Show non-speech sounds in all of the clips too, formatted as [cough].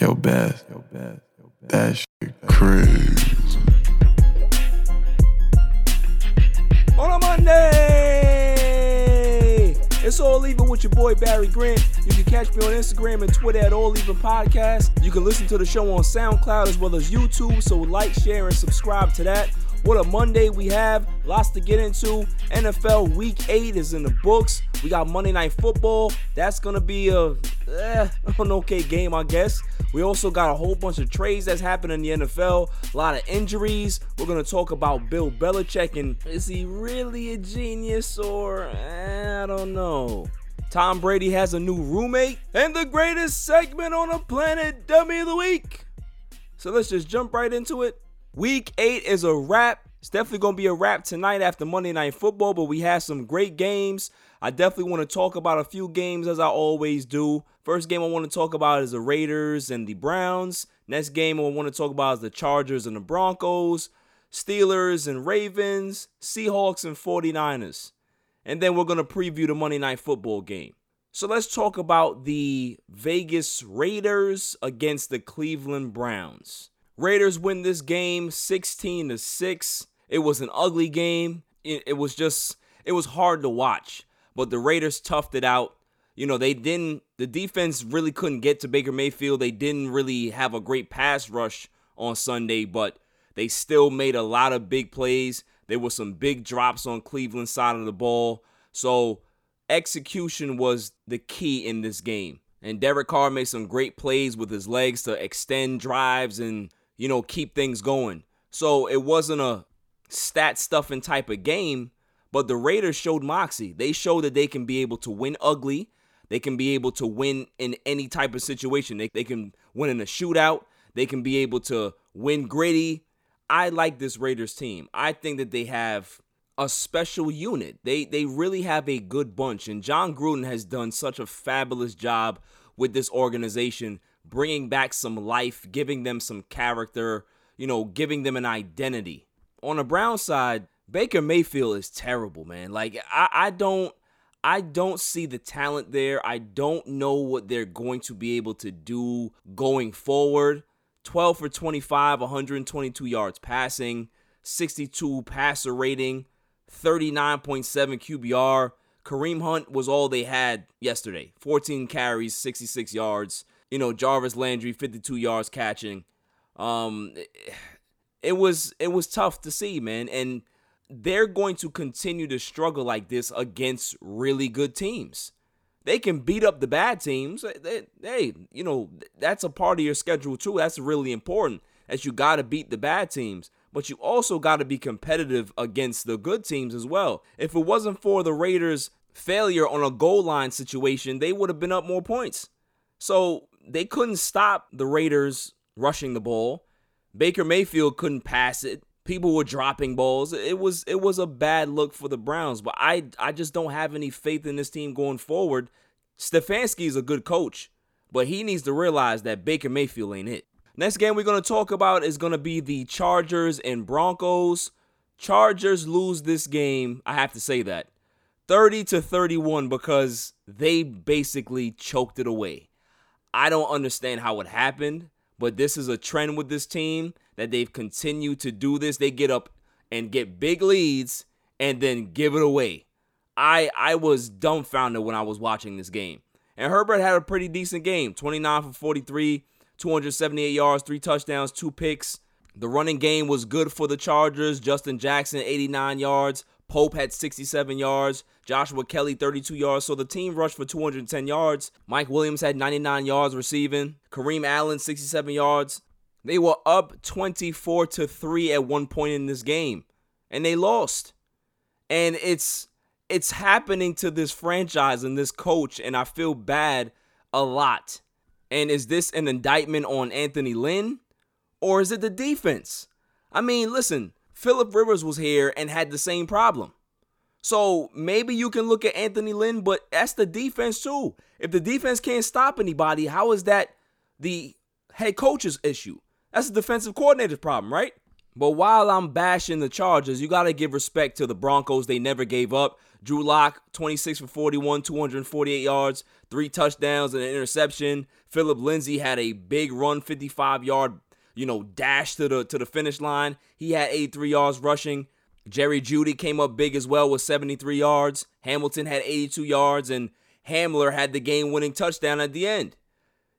Yo, Beth. Yo, Beth. Yo, Beth. That shit crazy. On a Monday, it's all even with your boy Barry Grant. You can catch me on Instagram and Twitter at All Even Podcast. You can listen to the show on SoundCloud as well as YouTube. So like, share, and subscribe to that. What a Monday we have. Lots to get into. NFL Week 8 is in the books. We got Monday Night Football. That's going to be a, eh, [laughs] an okay game, I guess. We also got a whole bunch of trades that's happened in the NFL. A lot of injuries. We're going to talk about Bill Belichick and is he really a genius or eh, I don't know. Tom Brady has a new roommate and the greatest segment on the planet, Dummy of the Week. So let's just jump right into it. Week 8 is a wrap. It's definitely going to be a wrap tonight after Monday Night Football, but we have some great games. I definitely want to talk about a few games as I always do. First game I want to talk about is the Raiders and the Browns. Next game I want to talk about is the Chargers and the Broncos, Steelers and Ravens, Seahawks and 49ers. And then we're going to preview the Monday Night Football game. So let's talk about the Vegas Raiders against the Cleveland Browns. Raiders win this game 16 to 6. It was an ugly game. It, it, was just it was hard to watch. But the Raiders toughed it out. You know, they didn't the defense really couldn't get to Baker Mayfield. They didn't really have a great pass rush on Sunday, but they still made a lot of big plays. There were some big drops on Cleveland side of the ball. So execution was the key in this game. And Derek Carr made some great plays with his legs to extend drives and you know, keep things going. So it wasn't a stat stuffing type of game, but the Raiders showed moxie. They showed that they can be able to win ugly. They can be able to win in any type of situation. They, they can win in a shootout. They can be able to win gritty. I like this Raiders team. I think that they have a special unit. They they really have a good bunch and Jon Gruden has done such a fabulous job with this organization bringing back some life, giving them some character, you know, giving them an identity. On the Brown side, Baker Mayfield is terrible, man. Like I, I don't I don't see the talent there. I don't know what they're going to be able to do going forward. 12 for 25, 122 yards passing, 62 passer rating, 39.7 QBR. Kareem Hunt was all they had yesterday. 14 carries, 66 yards you know, Jarvis Landry 52 yards catching. Um it was it was tough to see, man, and they're going to continue to struggle like this against really good teams. They can beat up the bad teams. Hey, you know, that's a part of your schedule too. That's really important. That you got to beat the bad teams, but you also got to be competitive against the good teams as well. If it wasn't for the Raiders' failure on a goal line situation, they would have been up more points. So they couldn't stop the Raiders rushing the ball. Baker Mayfield couldn't pass it. People were dropping balls. It was it was a bad look for the Browns, but I I just don't have any faith in this team going forward. Stefanski is a good coach, but he needs to realize that Baker Mayfield ain't it. Next game we're going to talk about is going to be the Chargers and Broncos. Chargers lose this game, I have to say that. 30 to 31 because they basically choked it away. I don't understand how it happened, but this is a trend with this team that they've continued to do this. They get up and get big leads and then give it away. I I was dumbfounded when I was watching this game. And Herbert had a pretty decent game 29 for 43, 278 yards, three touchdowns, two picks. The running game was good for the Chargers. Justin Jackson, 89 yards. Pope had 67 yards. Joshua Kelley 32 yards. So the team rushed for 210 yards. Mike Williams had 99 yards receiving. Kareem Allen, 67 yards. They were up 24 to 3 at one point in this game. And they lost. And it's it's happening to this franchise and this coach, and I feel bad a lot. And is this an indictment on Anthony Lynn? Or is it the defense? I mean, listen, Philip Rivers was here and had the same problem. So maybe you can look at Anthony Lynn, but that's the defense too. If the defense can't stop anybody, how is that the head coach's issue? That's the defensive coordinator's problem, right? But while I'm bashing the Chargers, you got to give respect to the Broncos. They never gave up. Drew Lock, 26 for 41, 248 yards, three touchdowns and an interception. Philip Lindsay had a big run, 55 yard, you know, dash to the to the finish line. He had 83 yards rushing. Jerry Jeudy came up big as well with 73 yards. Hamilton had 82 yards, and Hamler had the game-winning touchdown at the end.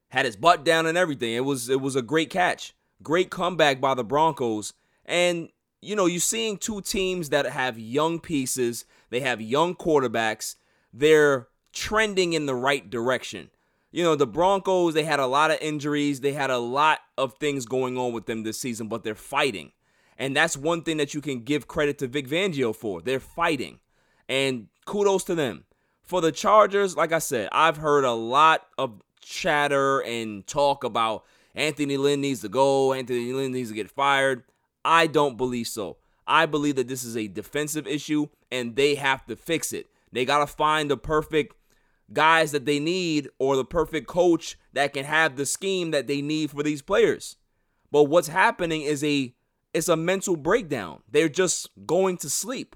Had his butt down and everything. It was it was a great catch. Great comeback by the Broncos. And you know, you're seeing two teams that have young pieces, they have young quarterbacks, they're trending in the right direction. You know, the Broncos, they had a lot of injuries, they had a lot of things going on with them this season, but they're fighting. And that's one thing that you can give credit to Vic Fangio for. They're fighting. And kudos to them. For the Chargers, like I said, I've heard a lot of chatter and talk about Anthony Lynn needs to go, Anthony Lynn needs to get fired. I don't believe so. I believe that this is a defensive issue and they have to fix it. They got to find the perfect guys that they need or the perfect coach that can have the scheme that they need for these players. But what's happening is a it's a mental breakdown. They're just going to sleep.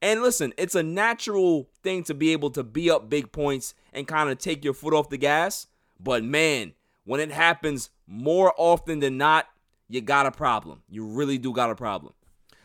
And listen, it's a natural thing to be able to be up big points and kind of take your foot off the gas. But man, when it happens more often than not, you got a problem. You really do got a problem.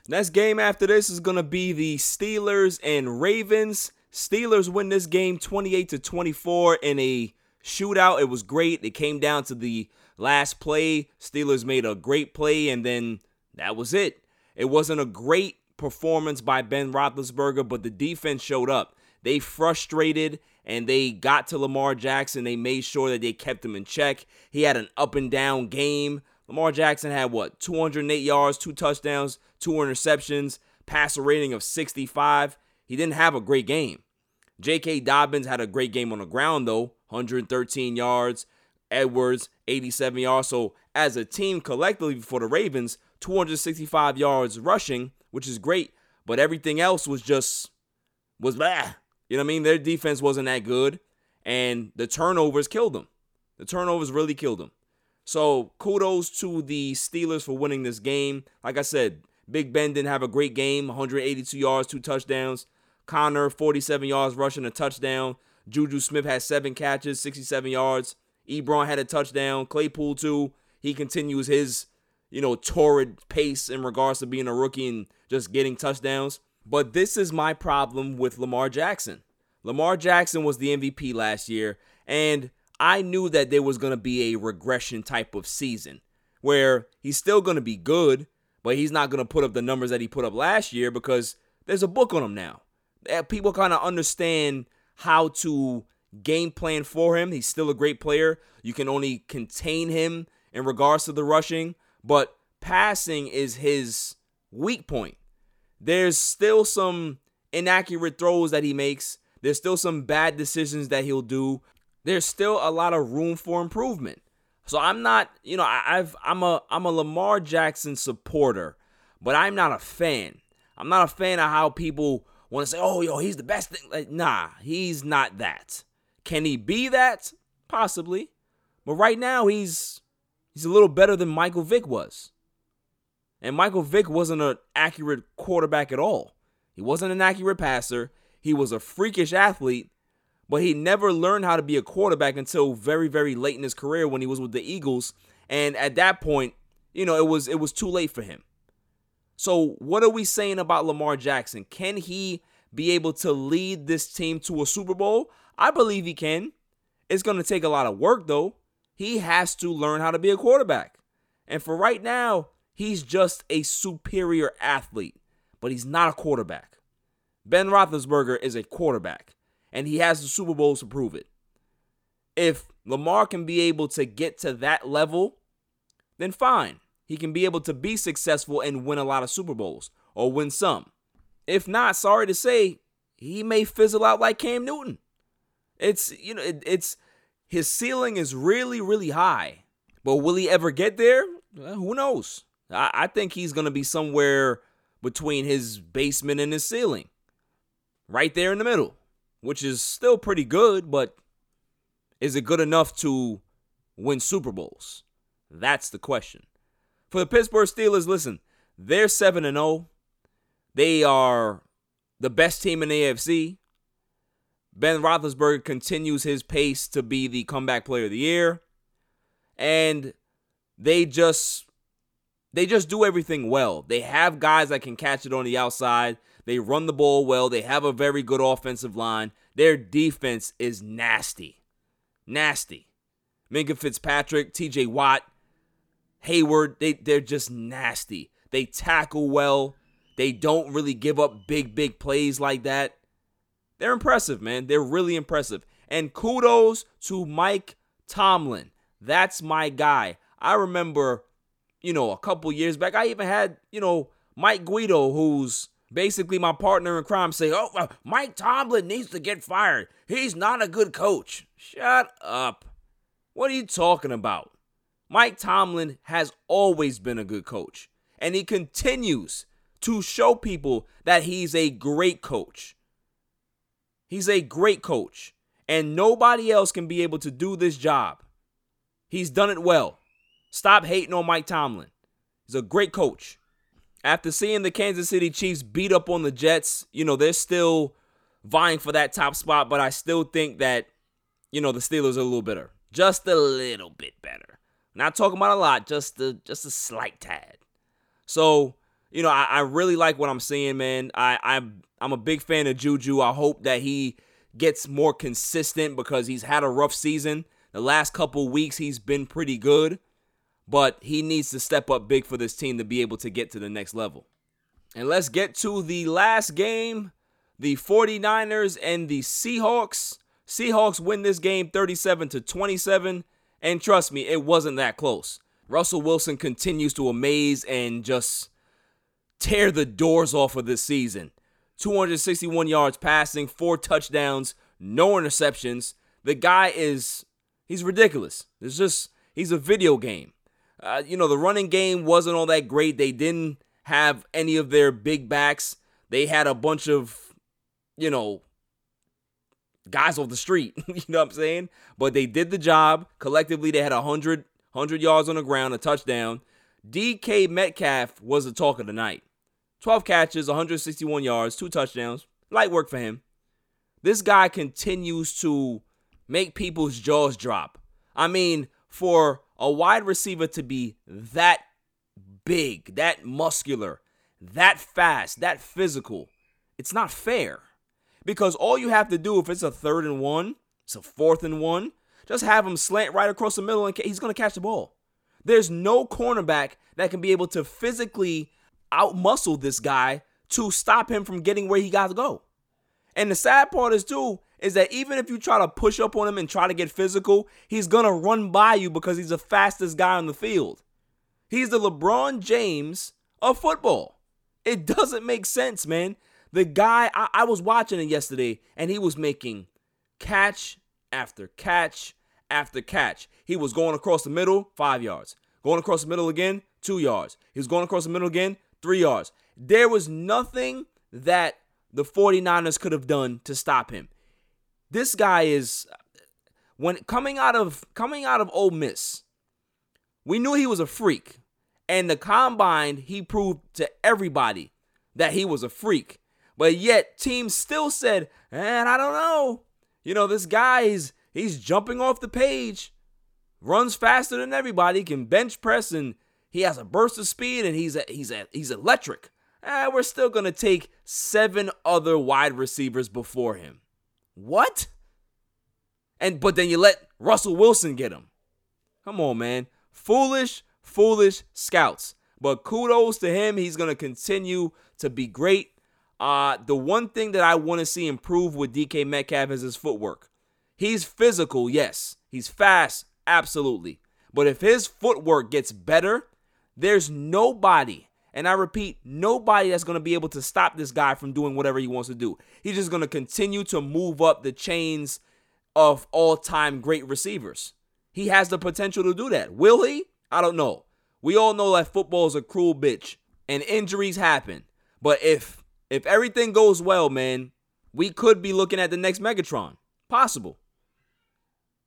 Next game after this is going to be the Steelers and Ravens. Steelers win this game 28 to 24 in a shootout. It was great. It came down to the last play. Steelers made a great play and then that was it. It wasn't a great performance by Ben Roethlisberger, but the defense showed up. They frustrated and they got to Lamar Jackson. They made sure that they kept him in check. He had an up and down game. Lamar Jackson had what? 208 yards, two touchdowns, two interceptions, passer rating of 65. He didn't have a great game. J.K. Dobbins had a great game on the ground, though 113 yards. Edwards, 87 yards. So, as a team collectively for the Ravens, 265 yards rushing, which is great, but everything else was just was blah. You know what I mean? Their defense wasn't that good, and the turnovers killed them. The turnovers really killed them. So kudos to the Steelers for winning this game. Like I said, Big Ben didn't have a great game, 182 yards, two touchdowns. Conner, 47 yards rushing a touchdown. Juju Smith had seven catches, 67 yards. Ebron had a touchdown. Claypool too. He continues his you know, torrid pace in regards to being a rookie and just getting touchdowns. But this is my problem with Lamar Jackson. Lamar Jackson was the MVP last year, and I knew that there was going to be a regression type of season where he's still going to be good, but he's not going to put up the numbers that he put up last year because there's a book on him now. Eh, people kind of understand how to game plan for him. He's still a great player. You can only contain him in regards to the rushing but passing is his weak point. There's still some inaccurate throws that he makes. There's still some bad decisions that he'll do. There's still a lot of room for improvement. So I'm not, you know, I've I'm a I'm a Lamar Jackson supporter, but I'm not a fan. I'm not a fan of how people want to say, "Oh, yo, he's the best thing." Like, nah, he's not that. Can he be that? Possibly. But right now he's He's a little better than Michael Vick was. And Michael Vick wasn't an accurate quarterback at all. He wasn't an accurate passer. He was a freakish athlete, but he never learned how to be a quarterback until very, very late in his career when he was with the Eagles. And at that point, you know, it was it was too late for him. So, what are we saying about Lamar Jackson? Can he be able to lead this team to a Super Bowl? I believe he can. It's going to take a lot of work though. he has to learn how to be a quarterback. And for right now, he's just a superior athlete, but he's not a quarterback. Ben Roethlisberger is a quarterback, and he has the Super Bowls to prove it. If Lamar can be able to get to that level, then fine. He can be able to be successful and win a lot of Super Bowls or win some. If not, sorry to say, he may fizzle out like Cam Newton. It's, you know, it, it's his ceiling is really, really high. But will he ever get there? Well, who knows? I, I think he's to be somewhere between his basement and his ceiling. Right there in the middle, which is still pretty good, but is it good enough to win Super Bowls? That's the question. For the Pittsburgh Steelers, listen, they're 7 and 0. They are the best team in the AFC. Ben Roethlisberger continues his pace to be the comeback player of the year. And they just they just do everything well. They have guys that can catch it on the outside. They run the ball well. They have a very good offensive line. Their defense is nasty. Nasty. Minkah Fitzpatrick, TJ Watt, Heyward, they, they're just nasty. They tackle well. They don't really give up big, big plays like that. They're impressive, man. They're really impressive. And kudos to Mike Tomlin. That's my guy. I remember, you know, a couple years back, I even had, you know, Mike Guido, who's basically my partner in crime, say, Oh, uh, Mike Tomlin needs to get fired. He's not a good coach. Shut up. What are you talking about? Mike Tomlin has always been a good coach, and he continues to show people that he's a great coach. He's a great coach, and nobody else can be able to do this job. He's done it well. Stop hating on Mike Tomlin. He's a great coach. After seeing the Kansas City Chiefs beat up on the Jets, you know, they're still vying for that top spot, but I still think that, you know, the Steelers are a little better. Just a little bit better. Not talking about a lot, just a just a slight tad. So, you know, I, I really like what I'm seeing, man. I, I'm I'm a big fan of Juju. I hope that he gets more consistent because he's had a rough season. The last couple weeks he's been pretty good, but he needs to step up big for this team to be able to get to the next level. And let's get to the last game the 49ers and the Seahawks. Seahawks win this game 37 to 27, and trust me, it wasn't that close. Russell Wilson continues to amaze and just tear the doors off of this season. 261 yards passing, four touchdowns, no interceptions. The guy is he's ridiculous. It's just he's a video game. Uh, you know, the running game wasn't all that great. They didn't have any of their big backs. They had a bunch of, you know, guys off the street. [laughs] you know what I'm saying? But they did the job. Collectively, they had 100, 100 yards on the ground, a touchdown. DK Metcalf was the talk of the night. 12 catches, 161 yards, two touchdowns. Light work for him. This guy continues to make people's jaws drop. I mean, for a wide receiver to be that big, that muscular, that fast, that physical, it's not fair. Because all you have to do if it's a third and one, it's a fourth and one, just have him slant right across the middle and he's going to catch the ball. There's no cornerback that can be able to physically outmuscle this guy to stop him from getting where he got to go. And the sad part is too is that even if you try to push up on him and try to get physical, he's gonna run by you because he's the fastest guy on the field. He's the LeBron James of football. It doesn't make sense, man. The guy I, I was watching it yesterday, and he was making catch after catch after catch. He was going across the middle, five yards. Going across the middle again, two yards. He was going across the middle again, three yards. There was nothing that the 49ers could have done to stop him. This guy is when coming out of coming out of Ole Miss, we knew he was a freak. And the combine, he proved to everybody that he was a freak. But yet teams still said, and I don't know. You know, this guy is he's jumping off the page, runs faster than everybody, can bench press and he has a burst of speed and he's a, he's a, he's electric. Eh, we're still gonna take seven other wide receivers before him. What? And but then you let Russell Wilson get him. Come on, man. Foolish, foolish scouts. But kudos to him. He's going to continue to be great. Uh, the one thing that I want to see improve with DK Metcalf is his footwork. He's physical, yes. He's fast, absolutely. But if his footwork gets better, there's nobody, and I repeat, nobody that's going to be able to stop this guy from doing whatever he wants to do. He's just going to continue to move up the chains of all time great receivers. He has the potential to do that. Will he? I don't know. We all know that football is a cruel bitch and injuries happen. But if if everything goes well, man, we could be looking at the next Megatron. Possible.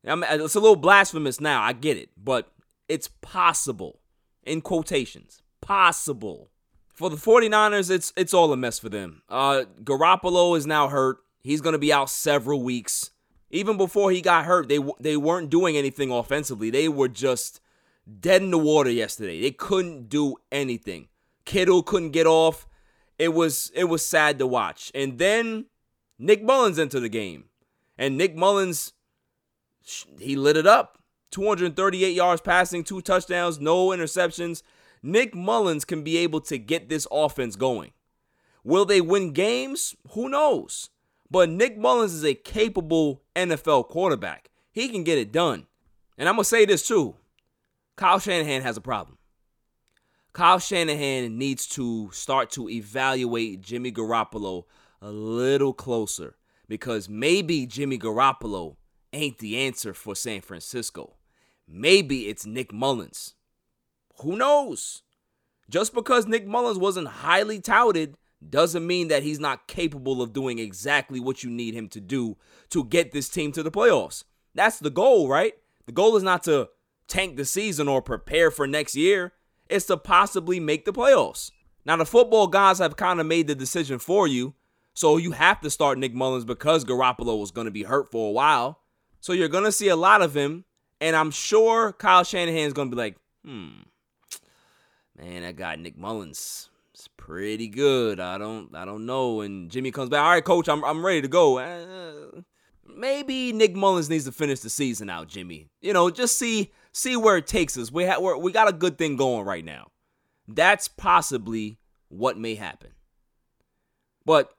I mean, it's a little blasphemous now, I get it, but it's possible. In quotations. Possible. For the 49ers, it's it's all a mess for them. Uh Garoppolo is now hurt. He's going to be out several weeks. Even before he got hurt, they they weren't doing anything offensively. They were just dead in the water yesterday. They couldn't do anything. Kittle couldn't get off. It was it was sad to watch. And then Nick Mullens entered the game. And Nick Mullens he lit it up. 238 yards passing, two touchdowns, no interceptions. Nick Mullens can be able to get this offense going. Will they win games? Who knows? But Nick Mullens is a capable NFL quarterback. He can get it done. And I'm going to say this too Kyle Shanahan has a problem. Kyle Shanahan needs to start to evaluate Jimmy Garoppolo a little closer because maybe Jimmy Garoppolo ain't the answer for San Francisco. Maybe it's Nick Mullens. Who knows? Just because Nick Mullens wasn't highly touted doesn't mean that he's not capable of doing exactly what you need him to do to get this team to the playoffs. That's the goal, right? The goal is not to tank the season or prepare for next year, it's to possibly make the playoffs. Now, the football guys have kind of made the decision for you, so you have to start Nick Mullens because Garoppolo was going to be hurt for a while. So you're going to see a lot of him, and I'm sure Kyle Shanahan is going to be like, hmm, man, that guy Nick Mullens is pretty good. I don't, I don't know. And Jimmy comes back, all right, coach, I'm, I'm ready to go. Uh, maybe Nick Mullens needs to finish the season out, Jimmy. You know, just see see where it takes us. We have we got a good thing going right now. That's possibly what may happen. But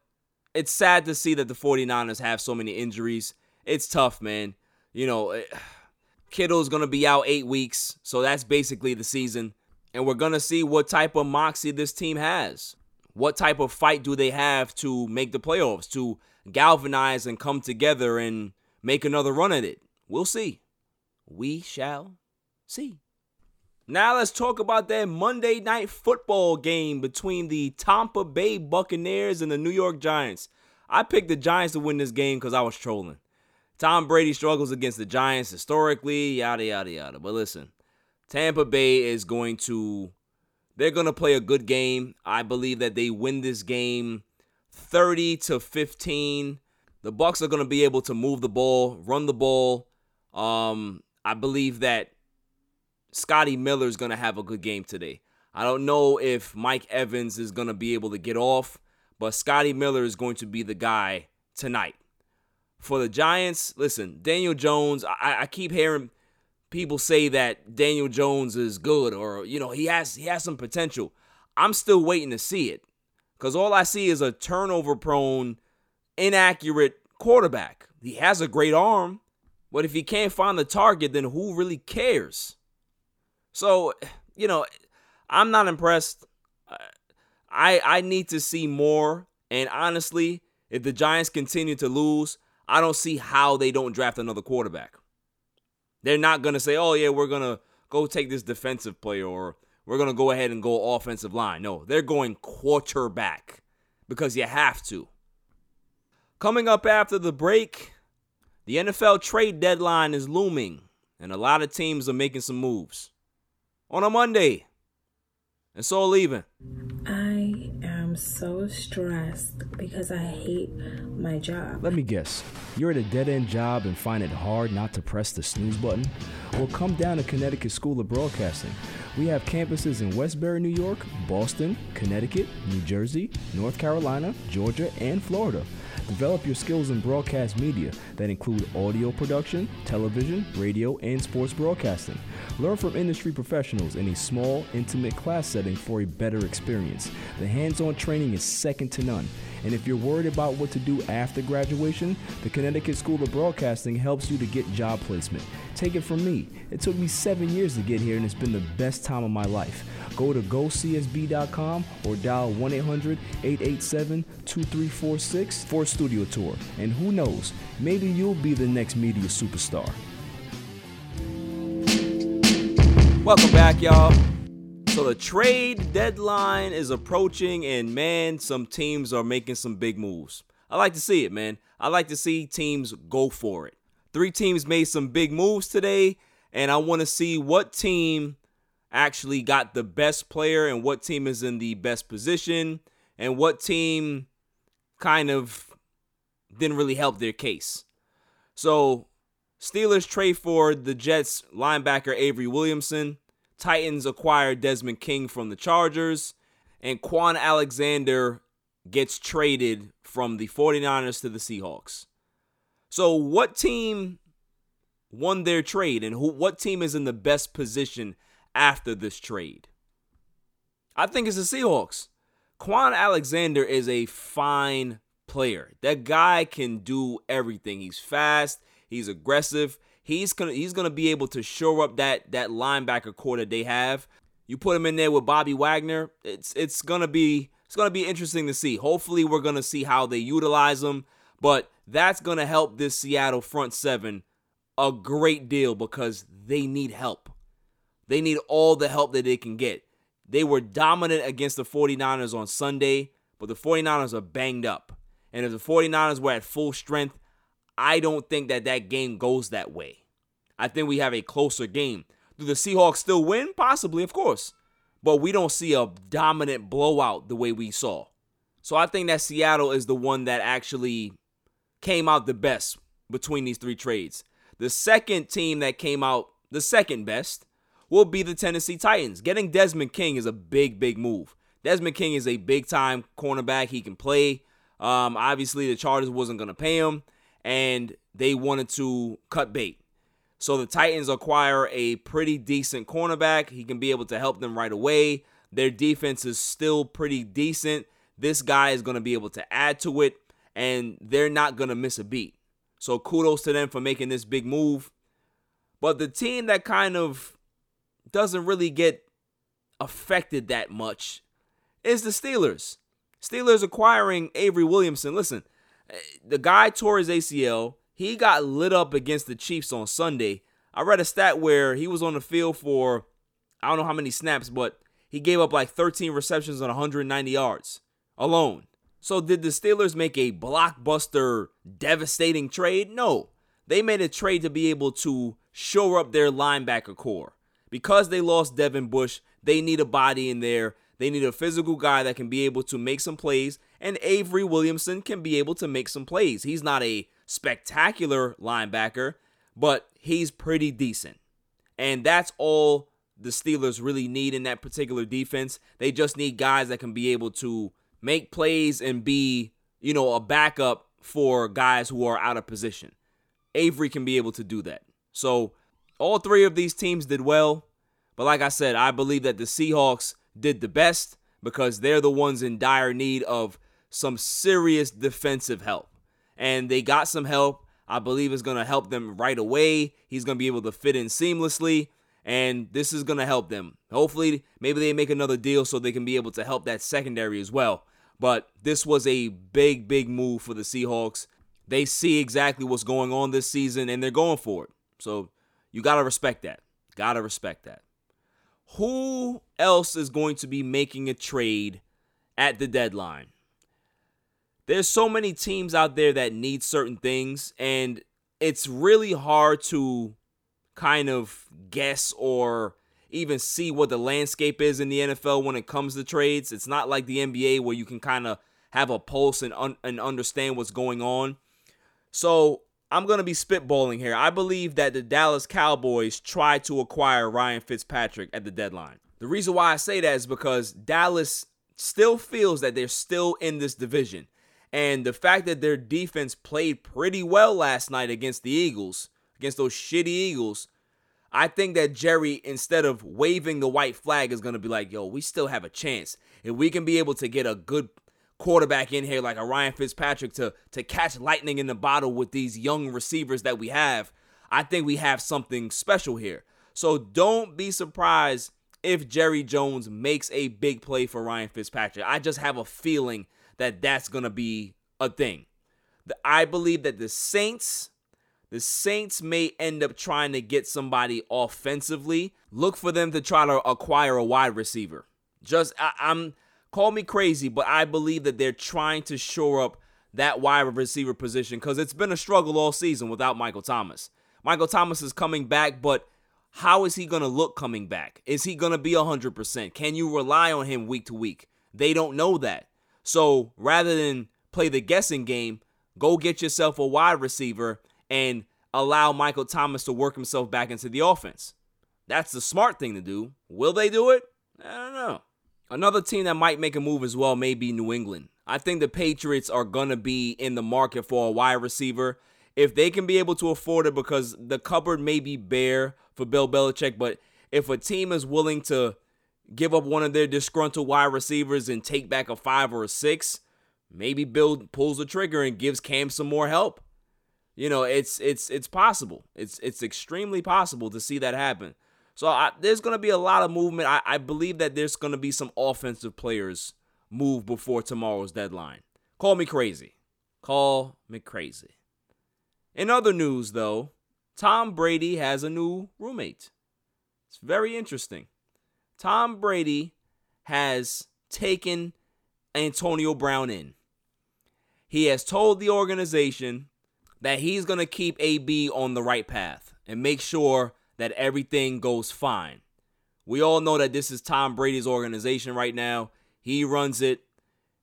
it's sad to see that the 49ers have so many injuries. It's tough, man. You know, eh, [sighs] Kittle's going to be out 8 weeks, so that's basically the season. And we're going to see what type of moxie this team has. What type of fight do they have to make the playoffs, to galvanize and come together and make another run at it? We'll see. We shall see. Now let's talk about that Monday night football game between the Tampa Bay Buccaneers and the New York Giants. I picked the Giants to win this game because I was trolling. Tom Brady struggles against the Giants historically, yada, yada, yada. But listen, Tampa Bay is going to, they're going to play a good game. I believe that they win this game 30 to 15. The Bucks are going to be able to move the ball, run the ball. Um, I believe that Scotty Miller is going to have a good game today. I don't know if Mike Evans is going to be able to get off, but Scotty Miller is going to be the guy tonight. For the Giants, listen, Daniel Jones, I, I keep hearing people say that Daniel Jones is good or you know, he has he has some potential. I'm still waiting to see it. Cuz all I see is a turnover prone, inaccurate quarterback. He has a great arm, but if he can't find the target, then who really cares? So, you know, I'm not impressed. I I need to see more. And honestly, if the Giants continue to lose, I don't see how they don't draft another quarterback. They're not gonna say, "Oh yeah, we're gonna go take this defensive player," or "We're gonna go ahead and go offensive line." No, they're going quarterback because you have to. Coming up after the break, the NFL trade deadline is looming, and a lot of teams are making some moves on a Monday. And so leaving. So stressed because I hate my job. Let me guess. You're at a dead end job and find it hard not to press the snooze button? Well, come down to Connecticut School of Broadcasting. We have campuses in Westbury, New York, Boston, Connecticut, New Jersey, North Carolina, Georgia, and Florida. Develop your skills in broadcast media that include audio production, television, radio, and sports broadcasting. Learn from industry professionals in a small, intimate class setting for a better experience. The hands on training is second to none. And if you're worried about what to do after graduation, the Connecticut School of Broadcasting helps you to get job placement. Take it from me. It took me seven years to get here, and it's been the best time of my life. Go to gocsb.com or dial 1 800 887 2346 for a studio tour. And who knows, maybe you'll be the next media superstar. Welcome back, y'all. So the trade deadline is approaching, and man, some teams are making some big moves. I like to see it, man. I like to see teams go for it. Three teams made some big moves today, and I want to see what team actually got the best player and what team is in the best position and what team kind of didn't really help their case. So, Steelers trade for the Jets linebacker Avery Williamson. Titans acquire Desmond King from the Chargers. And Kwon Alexander gets traded from the 49ers to the Seahawks. So, what team won their trade and who what team is in the best position after this trade? I think it's the Seahawks. Kwon Alexander is a fine player. That guy can do everything. He's fast, he's aggressive. He's gonna he's gonna be able to shore up that that linebacker corps that they have. You put him in there with Bobby Wagner, it's it's gonna be it's gonna be interesting to see. Hopefully, we're gonna see how they utilize him, but that's gonna help this Seattle front seven a great deal because they need help. They need all the help that they can get. They were dominant against the 49ers on Sunday, but the 49ers are banged up. And if the 49ers were at full strength, I don't think that that game goes that way. I think we have a closer game. Do the Seahawks still win? Possibly, of course. But we don't see a dominant blowout the way we saw. So I think that Seattle is the one that actually came out the best between these three trades. The second team that came out the second best will be the Tennessee Titans. Getting Desmond King is a big, big move. Desmond King is a big time cornerback. He can play. Um, obviously, the Chargers wasn't going to pay him, and they wanted to cut bait. So the Titans acquire a pretty decent cornerback. He can be able to help them right away. Their defense is still pretty decent. This guy is going to be able to add to it, and they're not going to miss a beat. So kudos to them for making this big move. But the team that kind of doesn't really get affected that much is the Steelers. Steelers acquiring Avery Williamson. Listen, the guy tore his ACL. He got lit up against the Chiefs on Sunday. I read a stat where he was on the field for I don't know how many snaps, but he gave up like 13 receptions on 190 yards alone. So did the Steelers make a blockbuster devastating trade? No. They made a trade to be able to shore up their linebacker corps. Because they lost Devin Bush, they need a body in there. They need a physical guy that can be able to make some plays, and Avery Williamson can be able to make some plays. He's not a spectacular linebacker, but he's pretty decent. And that's all the Steelers really need in that particular defense. They just need guys that can be able to make plays and be, you know, a backup for guys who are out of position. Avery can be able to do that. So, all three of these teams did well. But like I said, I believe that the Seahawks did the best because they're the ones in dire need of some serious defensive help. And they got some help. I believe is going to help them right away. He's going to be able to fit in seamlessly and this is going to help them. Hopefully, maybe they make another deal so they can be able to help that secondary as well. But this was a big, big move for the Seahawks. They see exactly what's going on this season and they're going for it. So you got to respect that. Got to respect that. Who else is going to be making a trade at the deadline? There's so many teams out there that need certain things, and it's really hard to kind of guess or even see what the landscape is in the NFL when it comes to trades. It's not like the NBA where you can kind of have a pulse and, un- and understand what's going on. So I'm going to be spitballing here. I believe that the Dallas Cowboys tried to acquire Ryan Fitzpatrick at the deadline. The reason why I say that is because Dallas still feels that they're still in this division. And the fact that their defense played pretty well last night against the Eagles, against those shitty Eagles, I think that Jerry, instead of waving the white flag, is going to be like, yo, we still have a chance. If we can be able to get a good quarterback in here like a Ryan Fitzpatrick to, to catch lightning in the bottle with these young receivers that we have, I think we have something special here. So don't be surprised if Jerry Jones makes a big play for Ryan Fitzpatrick. I just have a feeling that that's going to be a thing. I believe that the Saints the Saints may end up trying to get somebody offensively. Look for them to try to acquire a wide receiver. Just I, am call me crazy, but I believe that they're trying to shore up that wide receiver position because it's been a struggle all season without Michael Thomas. Michael Thomas is coming back, but how is he going to look coming back? Is he going to be 100%? Can you rely on him week to week? They don't know that. So rather than play the guessing game, go get yourself a wide receiver and allow Michael Thomas to work himself back into the offense. That's the smart thing to do. Will they do it? I don't know. Another team that might make a move as well may be New England. I think the Patriots are going to be in the market for a wide receiver. If they can be able to afford it, because the cupboard may be bare for Bill Belichick, but if a team is willing to give up one of their disgruntled wide receivers and take back a five or a six, maybe Bill pulls the trigger and gives Cam some more help. You know, it's it's it's possible. It's it's extremely possible to see that happen. So I, there's going to be a lot of movement. I, I believe that there's going to be some offensive players move before tomorrow's deadline. Call me crazy. Call me crazy. In other news, though, Tom Brady has a new roommate. It's very interesting. Tom Brady has taken Antonio Brown in. He has told the organization that he's going to keep AB on the right path and make sure that everything goes fine. We all know that this is Tom Brady's organization right now. He runs it,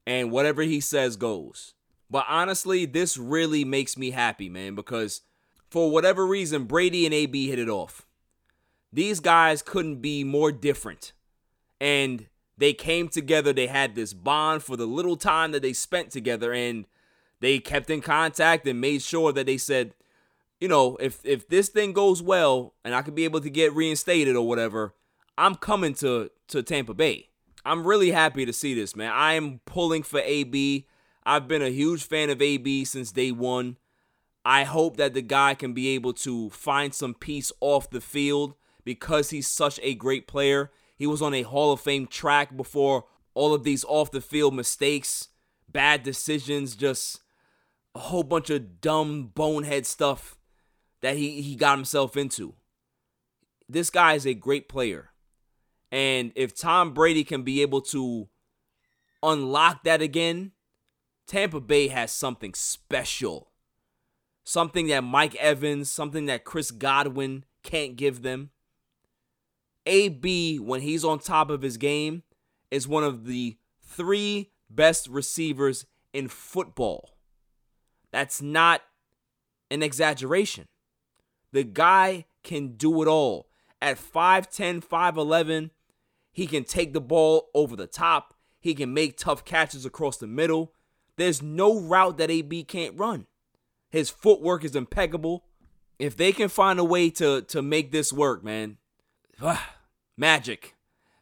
and whatever he says goes. But honestly, this really makes me happy, man, because for whatever reason, Brady and AB hit it off. These guys couldn't be more different. And they came together. They had this bond for the little time that they spent together. And they kept in contact and made sure that they said, you know, if if this thing goes well and I could be able to get reinstated or whatever, I'm coming to to Tampa Bay. I'm really happy to see this, man. I am pulling for AB. I've been a huge fan of AB since day one. I hope that the guy can be able to find some peace off the field because he's such a great player. He was on a Hall of Fame track before all of these off the field mistakes, bad decisions, just a whole bunch of dumb bonehead stuff that he, he got himself into. This guy is a great player. And if Tom Brady can be able to unlock that again, Tampa Bay has something special. Something that Mike Evans, something that Chris Godwin can't give them. AB, when he's on top of his game, is one of the three best receivers in football. That's not an exaggeration. The guy can do it all. At 5'10, 5'11, he can take the ball over the top. He can make tough catches across the middle. There's no route that AB can't run. His footwork is impeccable. If they can find a way to to make this work, man, [sighs] magic.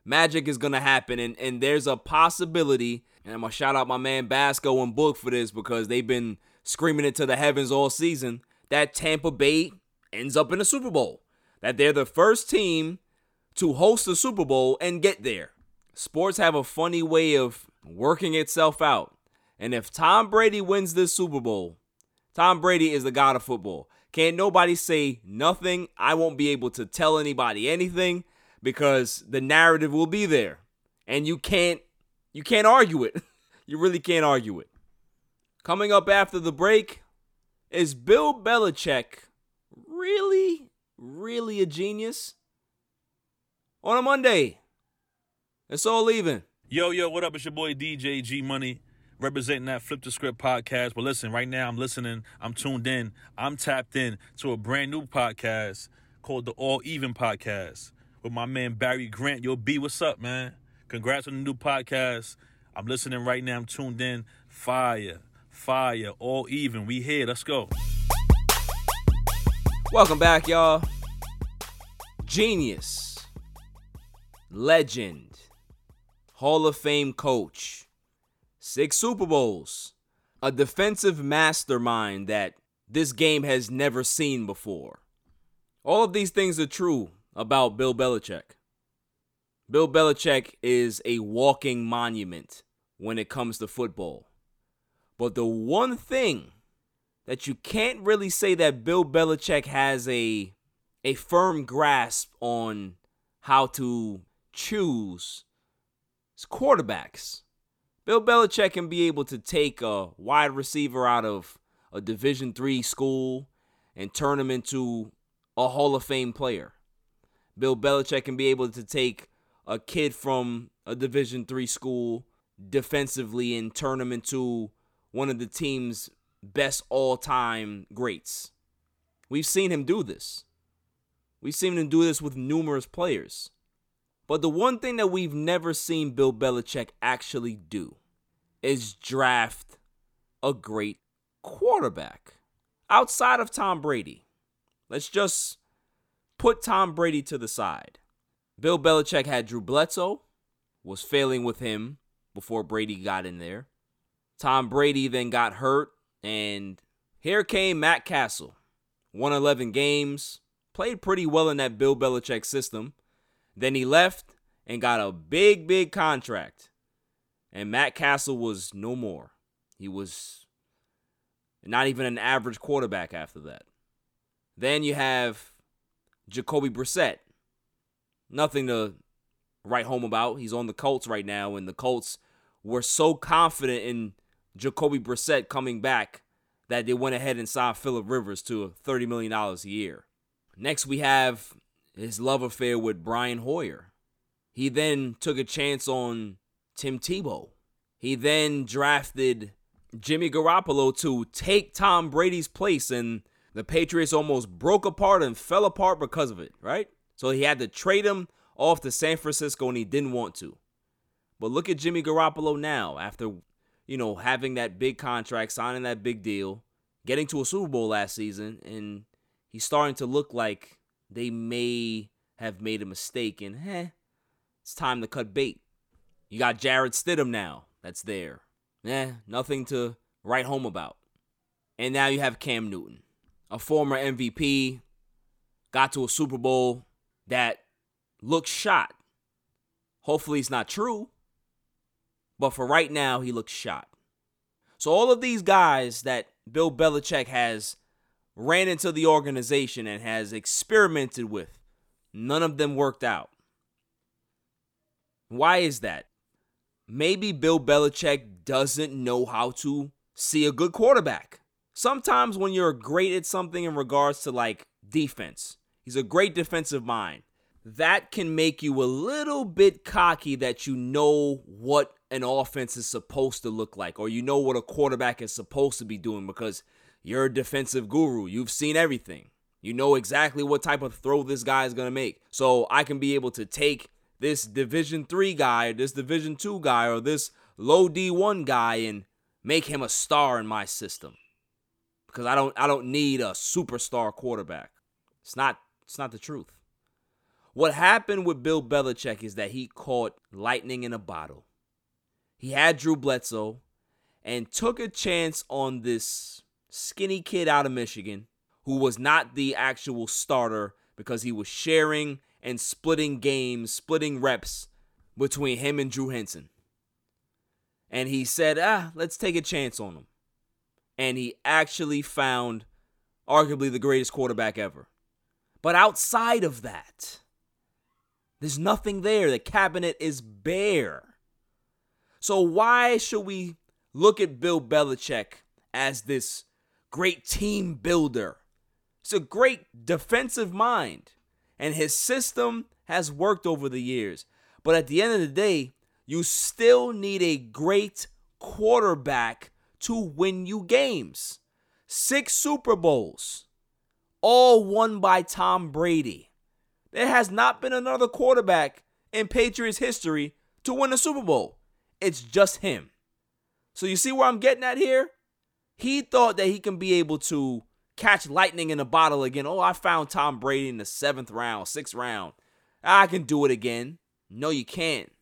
Magic is gonna happen. And and there's a possibility, and I'm gonna shout out my man Basco and Book for this because they've been screaming it to the heavens all season that Tampa Bay ends up in the Super Bowl. That they're the first team to host the Super Bowl and get there. Sports have a funny way of working itself out. And if Tom Brady wins this Super Bowl, Tom Brady is the god of football. Can't nobody say nothing. I won't be able to tell anybody anything because the narrative will be there. And you can't you can't argue it. [laughs] you really can't argue it. Coming up after the break, is Bill Belichick really, really a genius? On a Monday, it's all leaving. Yo, yo, what up? It's your boy DJ G Money, representing that Flip the Script podcast. But listen, right now I'm listening, I'm tuned in, I'm tapped in to a brand new podcast called the All Even Podcast with my man Barry Grant. Yo, B, what's up, man? Congrats on the new podcast. I'm listening right now, I'm tuned in. Fire Fire, all even. We here. Let's go. Welcome back, y'all. Genius, legend, Hall of Fame coach, six Super Bowls, a defensive mastermind that this game has never seen before. All of these things are true about Bill Belichick. Bill Belichick is a walking monument when it comes to football. But the one thing that you can't really say that Bill Belichick has a a firm grasp on how to choose quarterbacks. Bill Belichick can be able to take a wide receiver out of a Division three school and turn him into a Hall of Fame player. Bill Belichick can be able to take a kid from a Division three school defensively and turn him into one of the team's best all-time greats. We've seen him do this. We've seen him do this with numerous players. But the one thing that we've never seen Bill Belichick actually do is draft a great quarterback outside of Tom Brady. Let's just put Tom Brady to the side. Bill Belichick had Drew Bledsoe, was failing with him before Brady got in there. Tom Brady then got hurt, and here came Matt Cassel. Won 11 games, played pretty well in that Bill Belichick system. Then he left and got a big, big contract. And Matt Cassel was no more. He was not even an average quarterback after that. Then you have Jacoby Brissett. Nothing to write home about. He's on the Colts right now, and the Colts were so confident in Jacoby Brissett coming back that they went ahead and signed Philip Rivers to $30 million a year. Next, we have his love affair with Brian Hoyer. He then took a chance on Tim Tebow. He then drafted Jimmy Garoppolo to take Tom Brady's place, and the Patriots almost broke apart and fell apart because of it, right? So he had to trade him off to San Francisco, and he didn't want to. But look at Jimmy Garoppolo now after, you know, having that big contract, signing that big deal, getting to a Super Bowl last season, and he's starting to look like they may have made a mistake and, eh, it's time to cut bait. You got Jarrett Stidham now that's there. Eh, nothing to write home about. And now you have Cam Newton, a former MVP, got to a Super Bowl that looks shot. Hopefully it's not true. But for right now, he looks shot. So all of these guys that Bill Belichick has ran into the organization and has experimented with, none of them worked out. Why is that? Maybe Bill Belichick doesn't know how to see a good quarterback. Sometimes when you're great at something in regards to like defense, he's a great defensive mind. That can make you a little bit cocky that you know what an offense is supposed to look like, or you know what a quarterback is supposed to be doing because you're a defensive guru. You've seen everything. You know exactly what type of throw this guy is going to make. So I can be able to take this Division 3 guy, or this Division 2 guy, or this low D1 guy and make him a star in my system. Because I don't I don't need a superstar quarterback. It's not it's not the truth. What happened with Bill Belichick is that he caught lightning in a bottle. He had Drew Bledsoe and took a chance on this skinny kid out of Michigan who was not the actual starter because he was sharing and splitting games, splitting reps between him and Drew Henson. And he said, ah, let's take a chance on him. And he actually found arguably the greatest quarterback ever. But outside of that, there's nothing there. The cabinet is bare. So why should we look at Bill Belichick as this great team builder? It's a great defensive mind, and his system has worked over the years. But at the end of the day, you still need a great quarterback to win you games. Six Super Bowls, all won by Tom Brady. There has not been another quarterback in Patriots history to win a Super Bowl. It's just him. So you see where I'm getting at here? He thought that he can be able to catch lightning in a bottle again. Oh, I found Tom Brady in the seventh round, sixth round. I can do it again. No, you can't.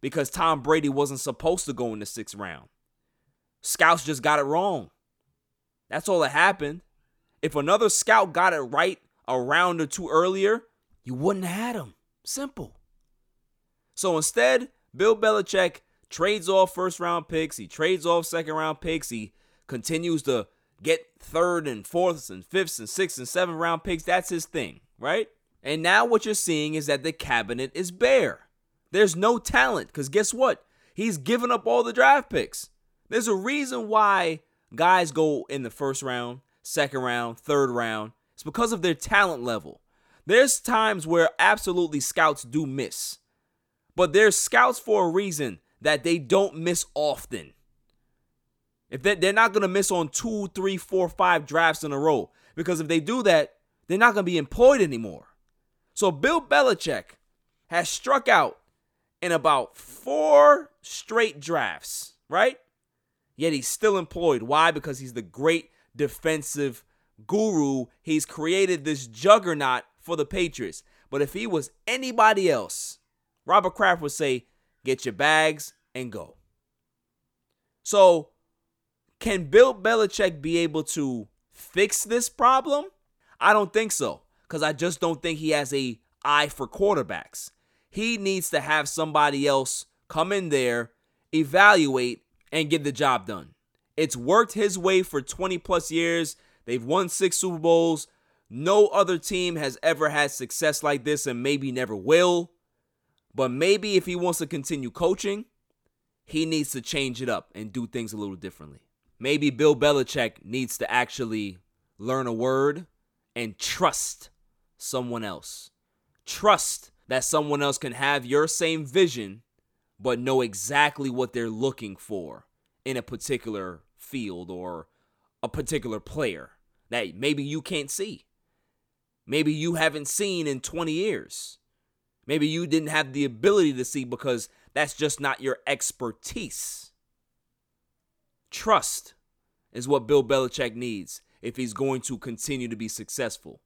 Because Tom Brady wasn't supposed to go in the sixth round. Scouts just got it wrong. That's all that happened. If another scout got it right a round or two earlier, you wouldn't have had him. Simple. So instead, Bill Belichick trades off first round picks. He trades off second round picks. He continues to get third and fourths and fifths and sixth and seventh round picks. That's his thing, right? And now what you're seeing is that the cabinet is bare. There's no talent because guess what? He's given up all the draft picks. There's a reason why guys go in the first round, second round, third round. It's because of their talent level. There's times where absolutely scouts do miss, but there's scouts for a reason that they don't miss often. If they, they're not going to miss on two, three, four, five drafts in a row, because if they do that, they're not going to be employed anymore. So Bill Belichick has struck out in about four straight drafts, right? Yet he's still employed. Why? Because he's the great defensive guru. He's created this juggernaut for the Patriots. But if he was anybody else, Robert Kraft would say, get your bags and go. So, can Bill Belichick be able to fix this problem? I don't think so, because I just don't think he has a eye for quarterbacks. He needs to have somebody else come in there, evaluate, and get the job done. It's worked his way for 20 plus years. They've won six Super Bowls. No other team has ever had success like this and maybe never will. But maybe if he wants to continue coaching, he needs to change it up and do things a little differently. Maybe Bill Belichick needs to actually learn a word and trust someone else. Trust that someone else can have your same vision but know exactly what they're looking for in a particular field or a particular player that maybe you can't see. Maybe you haven't seen in 20 years. Maybe you didn't have the ability to see because that's just not your expertise. Trust is what Bill Belichick needs if he's going to continue to be successful.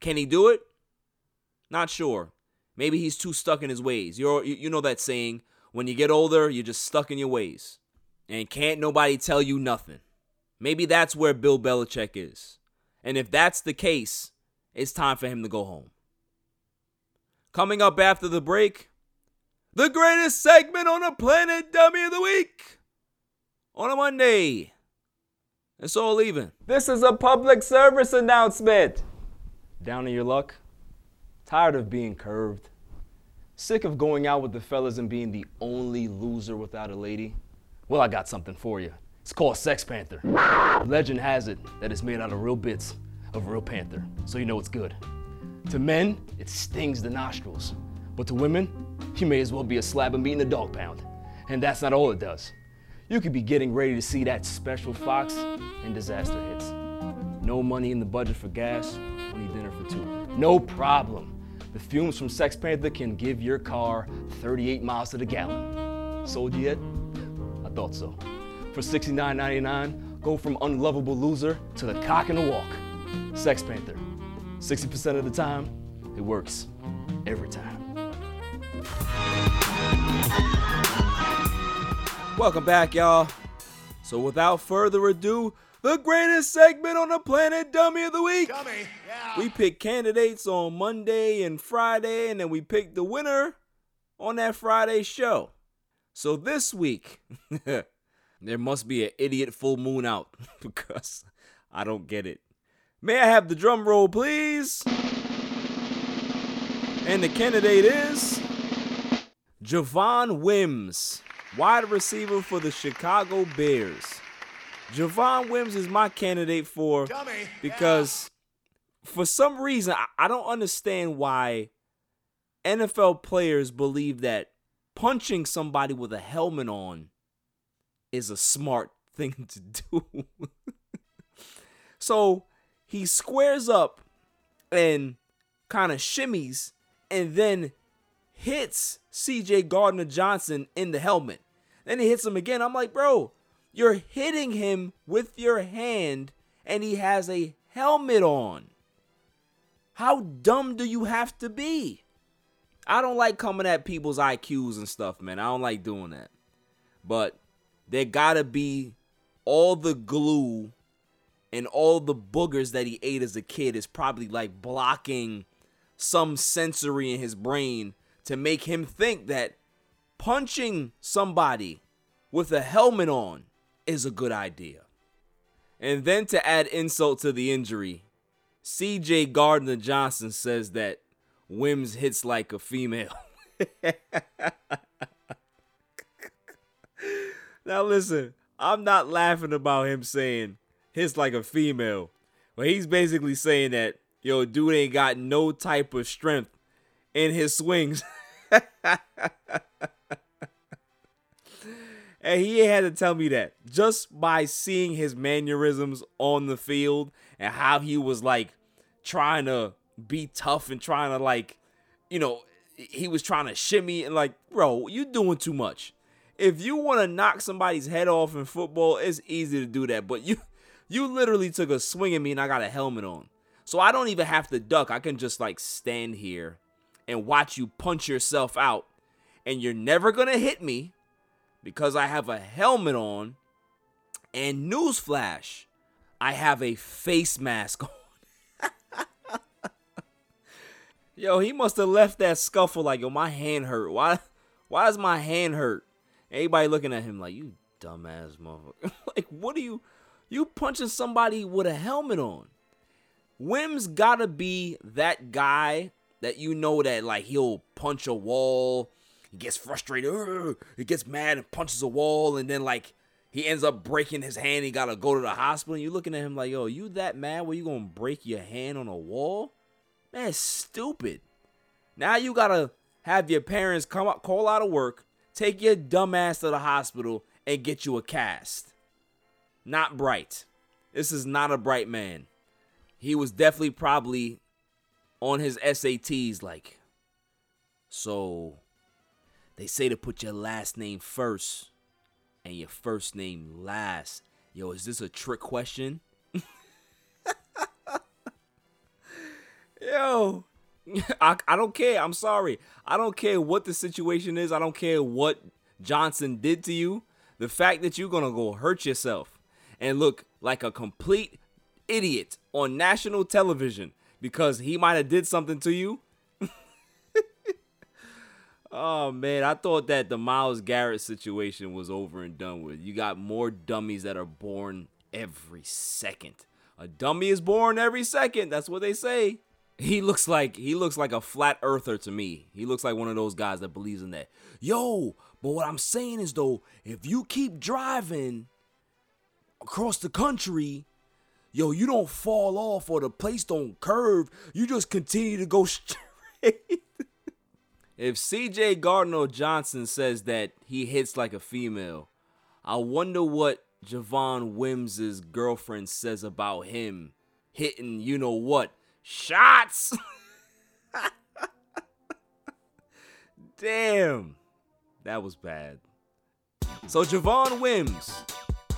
Can he do it? Not sure. Maybe he's too stuck in his ways. You're, you know that saying, when you get older, you're just stuck in your ways. And can't nobody tell you nothing. Maybe that's where Bill Belichick is. And if that's the case, it's time for him to go home. Coming up after the break, the greatest segment on the planet, Dummy of the Week, on a Monday. It's all even. This is a public service announcement. Down in your luck? Tired of being curved? Sick of going out with the fellas and being the only loser without a lady? Well, I got something for you. It's called Sex Panther. Legend has it that it's made out of real bits of real panther, so you know it's good. To men, it stings the nostrils. But to women, you may as well be a slab of meat in a dog pound. And that's not all it does. You could be getting ready to see that special fox and disaster hits. No money in the budget for gas, only dinner for two. No problem. The fumes from Sex Panther can give your car 38 miles to the gallon. Sold yet? I thought so. For $69.99, go from unlovable loser to the cock in the walk. Sex Panther. 60% of the time, it works. Every time. Welcome back, y'all. So, without further ado, the greatest segment on the planet, Dummy of the Week. Dummy, yeah. We pick candidates on Monday and Friday, and then we pick the winner on that Friday show. So, this week, [laughs] there must be an idiot full moon out [laughs] because I don't get it. May I have the drum roll, please? And the candidate is Javon Wims, wide receiver for the Chicago Bears. Javon Wims is my candidate for Dummy. because yeah. for some reason I, I don't understand why NFL players believe that punching somebody with a helmet on is a smart [laughs] thing to do. [laughs] so he squares up and kind of shimmies and then hits CJ Gardner Johnson in the helmet. Then he hits him again. I'm like, bro, You're hitting him with your hand and he has a helmet on. How dumb do you have to be? I don't like coming at people's IQs and stuff, man. I don't like doing that. But there gotta be all the glue and all the boogers that he ate as a kid is probably like blocking some sensory in his brain to make him think that punching somebody with a helmet on is a good idea. And then to add insult to the injury, CJ Gardner Johnson says that Wims hits like a female. [laughs] now listen, I'm not laughing about him saying hits like a female, but he's basically saying that yo, dude ain't got no type of strength in his swings. [laughs] and he had to tell me that just by seeing his mannerisms on the field and how he was like trying to be tough and trying to like, you know, he was trying to shimmy and like, bro, you doing too much. If you want to knock somebody's head off in football, it's easy to do that. But you you literally took a swing at me and I got a helmet on. So I don't even have to duck. I can just like stand here and watch you punch yourself out. And you're never going to hit me because I have a helmet on. And newsflash, I have a face mask on. [laughs] yo, he must have left that scuffle like, yo, my hand hurt. Why why is my hand hurt? Everybody looking at him like, you dumbass motherfucker. [laughs] like, what are you you punching somebody with a helmet on? Wim's gotta be that guy that you know that like he'll punch a wall, he gets frustrated, he gets mad and punches a wall, and then like he ends up breaking his hand. He gotta go to the hospital. And you looking at him like, yo, you that mad? Where you gonna break your hand on a wall? Man, stupid. Now you gotta have your parents come up, call out of work, take your dumb ass to the hospital, and get you a cast. Not bright. This is not a bright man. He was definitely probably on his SATs like so they say to put your last name first and your first name last. Yo, is this a trick question? [laughs] Yo, [laughs] I, I don't care. I'm sorry. I don't care what the situation is. I don't care what Johnson did to you. The fact that you're going to go hurt yourself and look like a complete idiot on national television because he might have did something to you. [laughs] oh man, I thought that the Myles Garrett situation was over and done with. You got more dummies that are born every second. A dummy is born every second. That's what they say. He looks like he looks like a flat earther to me. He looks like one of those guys that believes in that. Yo, but what I'm saying is though, if you keep driving across the country, yo, you don't fall off or the place don't curve. You just continue to go [laughs] straight. if CJ Gardner Johnson says that he hits like a female, I wonder what Javon Wims' girlfriend says about him hitting, you know what, shots. [laughs] Damn, that was bad. So Javon Wims,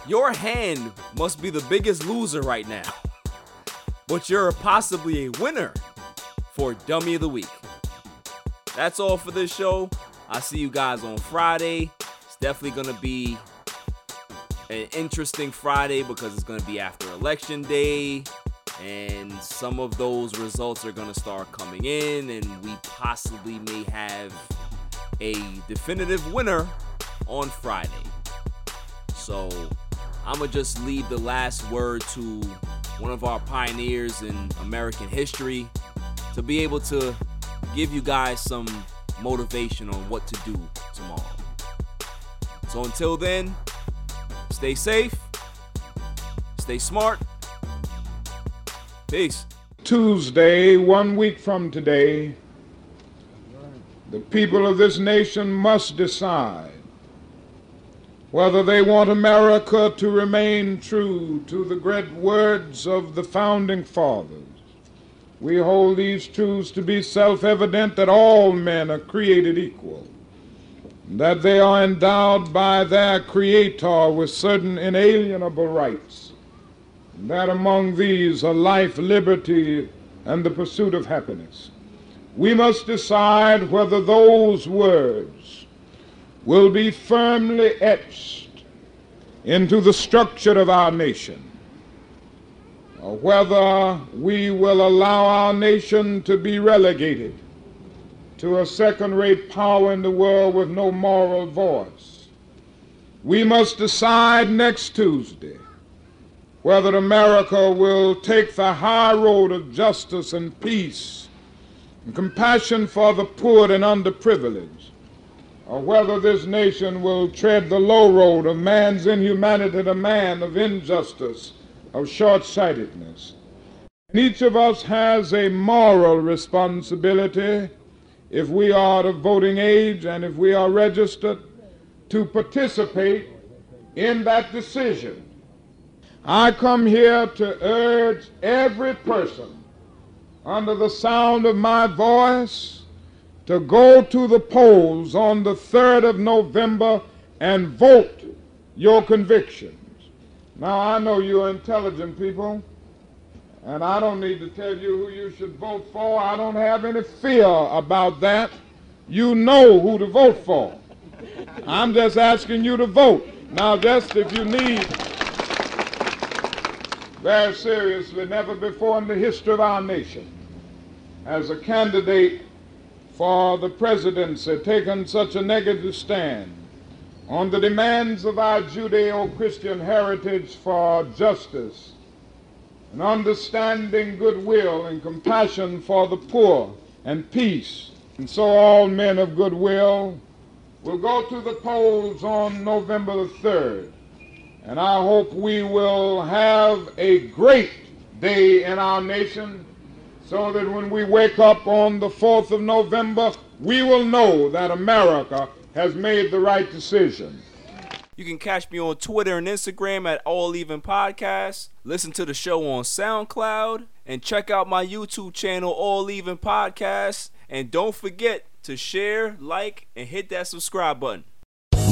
your hand must be the biggest loser right now. But you're possibly a winner for Dummy of the Week. That's all for this show. I'll see you guys on Friday. It's definitely going to be an interesting Friday because it's going to be after Election Day. And some of those results are going to start coming in, and we possibly may have a definitive winner on Friday. So I'm going to just leave the last word to one of our pioneers in American history to be able to give you guys some motivation on what to do tomorrow. So until then, stay safe, stay smart. Peace. Tuesday, one week from today, the people of this nation must decide whether they want America to remain true to the great words of the founding fathers. We hold these truths to be self evident that all men are created equal, that they are endowed by their Creator with certain inalienable rights, that among these are life, liberty, and the pursuit of happiness. We must decide whether those words will be firmly etched into the structure of our nation, or whether we will allow our nation to be relegated to a second rate power in the world with no moral voice. We must decide next Tuesday whether America will take the high road of justice and peace and compassion for the poor and underprivileged, or whether this nation will tread the low road of man's inhumanity to man, of injustice, of short sightedness. Each of us has a moral responsibility if we are of voting age and if we are registered to participate in that decision. I come here to urge every person under the sound of my voice to go to the polls on the 3rd of November and vote your convictions. Now, I know you're intelligent people, and I don't need to tell you who you should vote for. I don't have any fear about that. You know who to vote for. I'm just asking you to vote. Now, just if you need, very seriously, never before in the history of our nation, as a candidate for the presidency taken such a negative stand on the demands of our Judeo-Christian heritage for justice and understanding goodwill and compassion for the poor and peace. And so all men of goodwill will go to the polls on November the 3rd. And I hope we will have a great day in our nation so that when we wake up on the 4th of November, we will know that America has made the right decision. You can catch me on Twitter and Instagram at All Even Podcast. Listen to the show on SoundCloud and check out my YouTube channel, All Even Podcast. And don't forget to share, like, and hit that subscribe button.